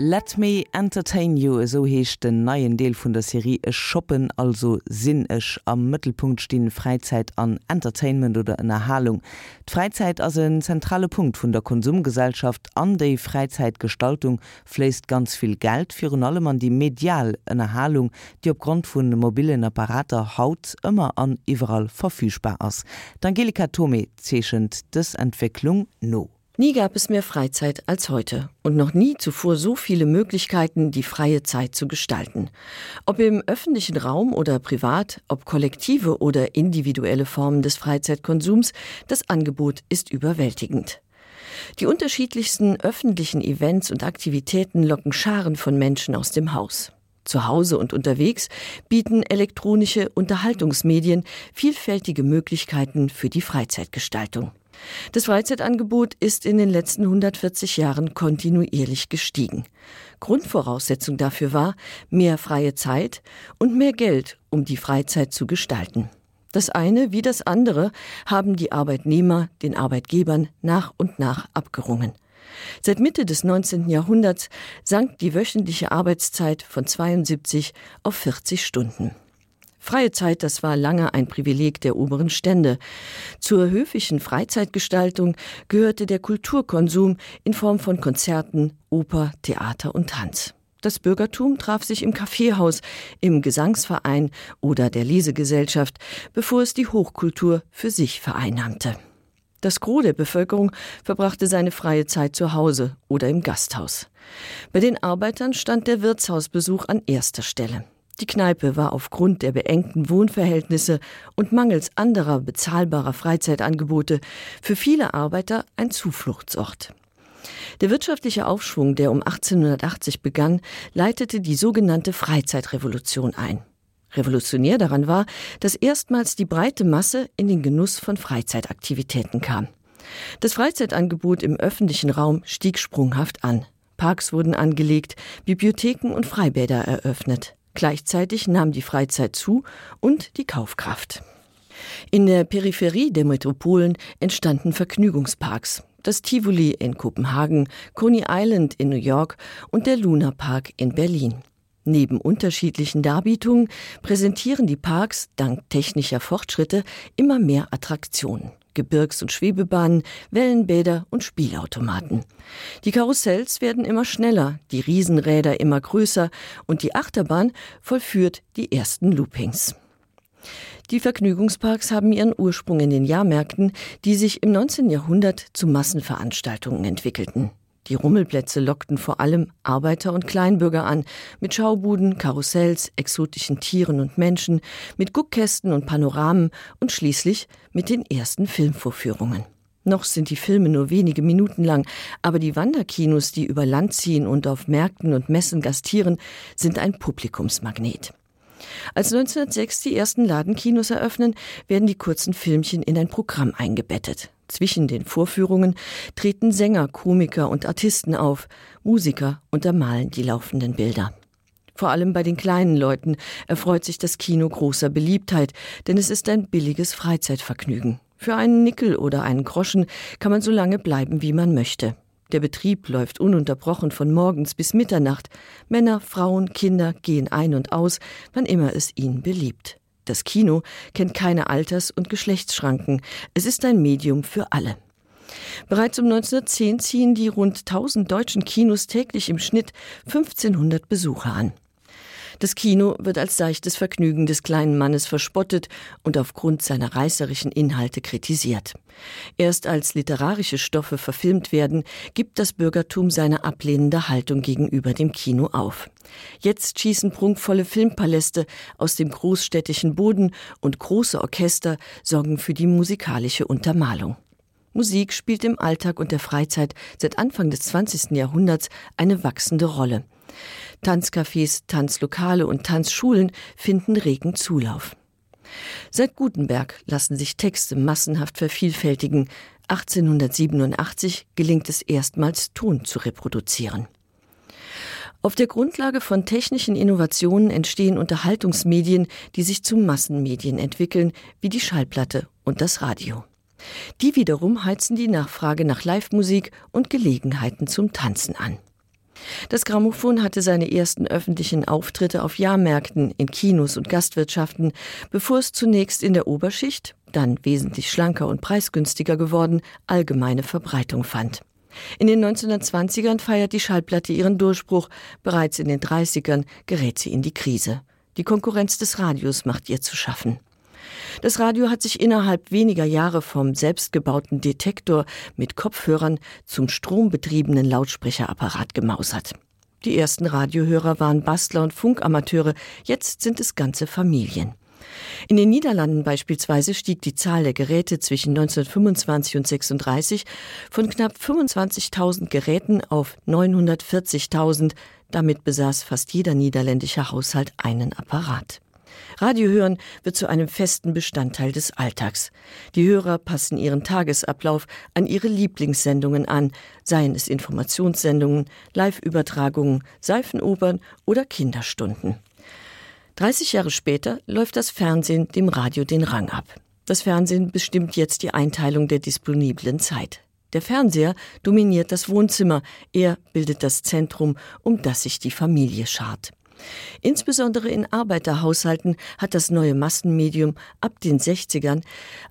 Let me entertain you so hecht den neien Deel vun der Serie e shoppen also sinnnech am Mittelpunkt stehen Freizeit an Entertainment oder en Erhalung. Freizeit as een zentrale Punkt vun der Konsumgesellschaft an déi Freizeitgestaltung fleist ganz viel Geld für allem an die medial en Erhalung, die opgrund vun mobilen Apparater haut immer an überall verfügbar ass. Angelika Tome zeschend des Entwicklung no. Nie gab es mehr Freizeit als heute und noch nie zuvor so viele Möglichkeiten, die freie Zeit zu gestalten. Ob im öffentlichen Raum oder privat, ob kollektive oder individuelle Formen des Freizeitkonsums, das Angebot ist überwältigend. Die unterschiedlichsten öffentlichen Events und Aktivitäten locken Scharen von Menschen aus dem Haus. Zu Hause und unterwegs bieten elektronische Unterhaltungsmedien vielfältige Möglichkeiten für die Freizeitgestaltung. Das Freizeitangebot ist in den letzten 140 Jahren kontinuierlich gestiegen. Grundvoraussetzung dafür war mehr freie Zeit und mehr Geld, um die Freizeit zu gestalten. Das eine wie das andere haben die Arbeitnehmer den Arbeitgebern nach und nach abgerungen. Seit Mitte des 19. Jahrhunderts sank die wöchentliche Arbeitszeit von 72 auf 40 Stunden. Freie Zeit, das war lange ein Privileg der oberen Stände. Zur höfischen Freizeitgestaltung gehörte der Kulturkonsum in Form von Konzerten, Oper, Theater und Tanz. Das Bürgertum traf sich im Kaffeehaus, im Gesangsverein oder der Lesegesellschaft, bevor es die Hochkultur für sich vereinnahmte. Das Gros der Bevölkerung verbrachte seine freie Zeit zu Hause oder im Gasthaus. Bei den Arbeitern stand der Wirtshausbesuch an erster Stelle. Die Kneipe war aufgrund der beengten Wohnverhältnisse und mangels anderer bezahlbarer Freizeitangebote für viele Arbeiter ein Zufluchtsort. Der wirtschaftliche Aufschwung, der um 1880 begann, leitete die sogenannte Freizeitrevolution ein. Revolutionär daran war, dass erstmals die breite Masse in den Genuss von Freizeitaktivitäten kam. Das Freizeitangebot im öffentlichen Raum stieg sprunghaft an. Parks wurden angelegt, Bibliotheken und Freibäder eröffnet. Gleichzeitig nahm die Freizeit zu und die Kaufkraft. In der Peripherie der Metropolen entstanden Vergnügungsparks. Das Tivoli in Kopenhagen, Coney Island in New York und der Luna Park in Berlin. Neben unterschiedlichen Darbietungen präsentieren die Parks dank technischer Fortschritte immer mehr Attraktionen. Gebirgs- und Schwebebahnen, Wellenbäder und Spielautomaten. Die Karussells werden immer schneller, die Riesenräder immer größer und die Achterbahn vollführt die ersten Loopings. Die Vergnügungsparks haben ihren Ursprung in den Jahrmärkten, die sich im 19. Jahrhundert zu Massenveranstaltungen entwickelten. Die Rummelplätze lockten vor allem Arbeiter und Kleinbürger an, mit Schaubuden, Karussells, exotischen Tieren und Menschen, mit Guckkästen und Panoramen und schließlich mit den ersten Filmvorführungen. Noch sind die Filme nur wenige Minuten lang, aber die Wanderkinos, die über Land ziehen und auf Märkten und Messen gastieren, sind ein Publikumsmagnet. Als 1906 die ersten Ladenkinos eröffnen, werden die kurzen Filmchen in ein Programm eingebettet. Zwischen den Vorführungen treten Sänger, Komiker und Artisten auf, Musiker untermalen die laufenden Bilder. Vor allem bei den kleinen Leuten erfreut sich das Kino großer Beliebtheit, denn es ist ein billiges Freizeitvergnügen. Für einen Nickel oder einen Groschen kann man so lange bleiben, wie man möchte. Der Betrieb läuft ununterbrochen von morgens bis Mitternacht. Männer, Frauen, Kinder gehen ein und aus, wann immer es ihnen beliebt. Das Kino kennt keine Alters- und Geschlechtsschranken. Es ist ein Medium für alle. Bereits um 1910 ziehen die rund 1000 deutschen Kinos täglich im Schnitt 1500 Besucher an. Das Kino wird als seichtes Vergnügen des kleinen Mannes verspottet und aufgrund seiner reißerischen Inhalte kritisiert. Erst als literarische Stoffe verfilmt werden, gibt das Bürgertum seine ablehnende Haltung gegenüber dem Kino auf. Jetzt schießen prunkvolle Filmpaläste aus dem großstädtischen Boden und große Orchester sorgen für die musikalische Untermalung. Musik spielt im Alltag und der Freizeit seit Anfang des 20. Jahrhunderts eine wachsende Rolle. Tanzcafés, Tanzlokale und Tanzschulen finden regen Zulauf. Seit Gutenberg lassen sich Texte massenhaft vervielfältigen. 1887 gelingt es erstmals Ton zu reproduzieren. Auf der Grundlage von technischen Innovationen entstehen Unterhaltungsmedien, die sich zu Massenmedien entwickeln, wie die Schallplatte und das Radio. Die wiederum heizen die Nachfrage nach Livemusik und Gelegenheiten zum Tanzen an. Das Grammophon hatte seine ersten öffentlichen Auftritte auf Jahrmärkten, in Kinos und Gastwirtschaften, bevor es zunächst in der Oberschicht, dann wesentlich schlanker und preisgünstiger geworden, allgemeine Verbreitung fand. In den 1920ern feiert die Schallplatte ihren Durchbruch, bereits in den 30ern gerät sie in die Krise. Die Konkurrenz des Radios macht ihr zu schaffen. Das Radio hat sich innerhalb weniger Jahre vom selbstgebauten Detektor mit Kopfhörern zum strombetriebenen Lautsprecherapparat gemausert. Die ersten Radiohörer waren Bastler und Funkamateure, jetzt sind es ganze Familien. In den Niederlanden beispielsweise stieg die Zahl der Geräte zwischen 1925 und 36 von knapp 25.000 Geräten auf 940.000. Damit besaß fast jeder niederländische Haushalt einen Apparat. Radiohören wird zu einem festen Bestandteil des Alltags. Die Hörer passen ihren Tagesablauf an ihre Lieblingssendungen an, seien es Informationssendungen, Live-Übertragungen, Seifenopern oder Kinderstunden. 30 Jahre später läuft das Fernsehen dem Radio den Rang ab. Das Fernsehen bestimmt jetzt die Einteilung der disponiblen Zeit. Der Fernseher dominiert das Wohnzimmer, er bildet das Zentrum, um das sich die Familie schart. Insbesondere in Arbeiterhaushalten hat das neue Massenmedium ab den 60ern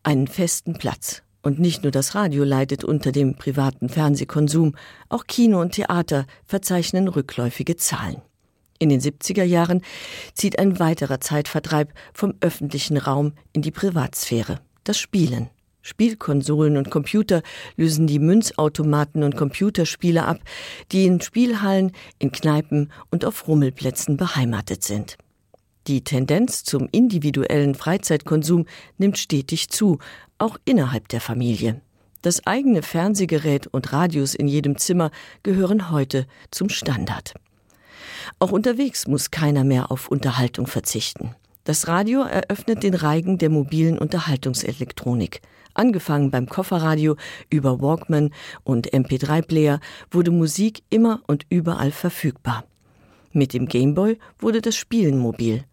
einen festen Platz. Und nicht nur das Radio leidet unter dem privaten Fernsehkonsum, auch Kino und Theater verzeichnen rückläufige Zahlen. In den 70er Jahren zieht ein weiterer Zeitvertreib vom öffentlichen Raum in die Privatsphäre, das Spielen. Spielkonsolen und Computer lösen die Münzautomaten und Computerspiele ab, die in Spielhallen, in Kneipen und auf Rummelplätzen beheimatet sind. Die Tendenz zum individuellen Freizeitkonsum nimmt stetig zu, auch innerhalb der Familie. Das eigene Fernsehgerät und Radios in jedem Zimmer gehören heute zum Standard. Auch unterwegs muss keiner mehr auf Unterhaltung verzichten. Das Radio eröffnet den Reigen der mobilen Unterhaltungselektronik. Angefangen beim Kofferradio über Walkman und MP3-Player wurde Musik immer und überall verfügbar. Mit dem Gameboy wurde das Spielen mobil.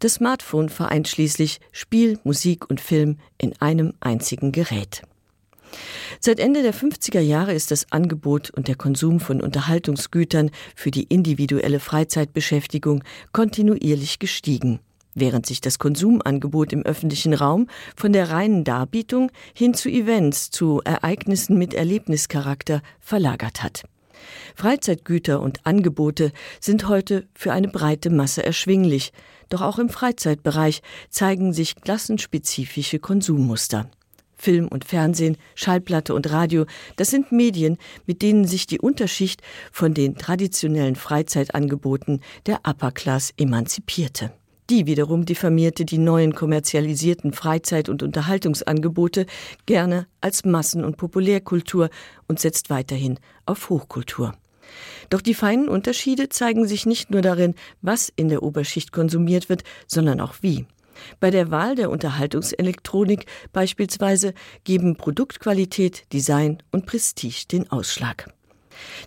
Das Smartphone vereint schließlich Spiel, Musik und Film in einem einzigen Gerät. Seit Ende der 50er Jahre ist das Angebot und der Konsum von Unterhaltungsgütern für die individuelle Freizeitbeschäftigung kontinuierlich gestiegen während sich das Konsumangebot im öffentlichen Raum von der reinen Darbietung hin zu Events, zu Ereignissen mit Erlebnischarakter verlagert hat. Freizeitgüter und Angebote sind heute für eine breite Masse erschwinglich, doch auch im Freizeitbereich zeigen sich klassenspezifische Konsummuster. Film und Fernsehen, Schallplatte und Radio, das sind Medien, mit denen sich die Unterschicht von den traditionellen Freizeitangeboten der Upper Class emanzipierte. Die wiederum diffamierte die neuen kommerzialisierten Freizeit- und Unterhaltungsangebote gerne als Massen- und Populärkultur und setzt weiterhin auf Hochkultur. Doch die feinen Unterschiede zeigen sich nicht nur darin, was in der Oberschicht konsumiert wird, sondern auch wie. Bei der Wahl der Unterhaltungselektronik beispielsweise geben Produktqualität, Design und Prestige den Ausschlag.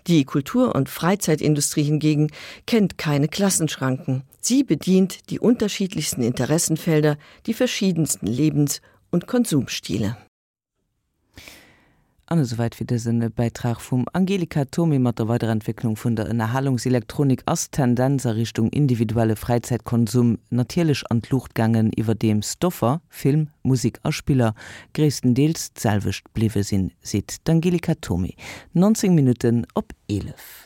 Die Kultur- und Freizeitindustrie hingegen kennt keine Klassenschranken. Sie bedient die unterschiedlichsten Interessenfelder, die verschiedensten Lebens- und Konsumstile an soweit wie der sinne beitrag vom angelika tomi mat der weiterentwicklung von der erhalungselektronik aus tendenzer richtung individuelle freizeitkonsum natierlich an luchtgangen über dem stoffer film musik ausspieler gressten deels zelwischt bliwe sinn sieht angelika tomi 19 minuten op 11